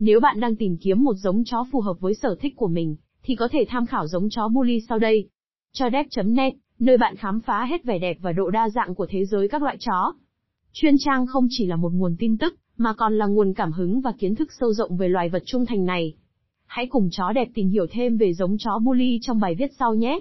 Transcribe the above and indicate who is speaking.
Speaker 1: Nếu bạn đang tìm kiếm một giống chó phù hợp với sở thích của mình, thì có thể tham khảo giống chó Bully sau đây. Cho đẹp.net, nơi bạn khám phá hết vẻ đẹp và độ đa dạng của thế giới các loại chó. Chuyên trang không chỉ là một nguồn tin tức, mà còn là nguồn cảm hứng và kiến thức sâu rộng về loài vật trung thành này. Hãy cùng chó đẹp tìm hiểu thêm về giống chó Bully trong bài viết sau nhé.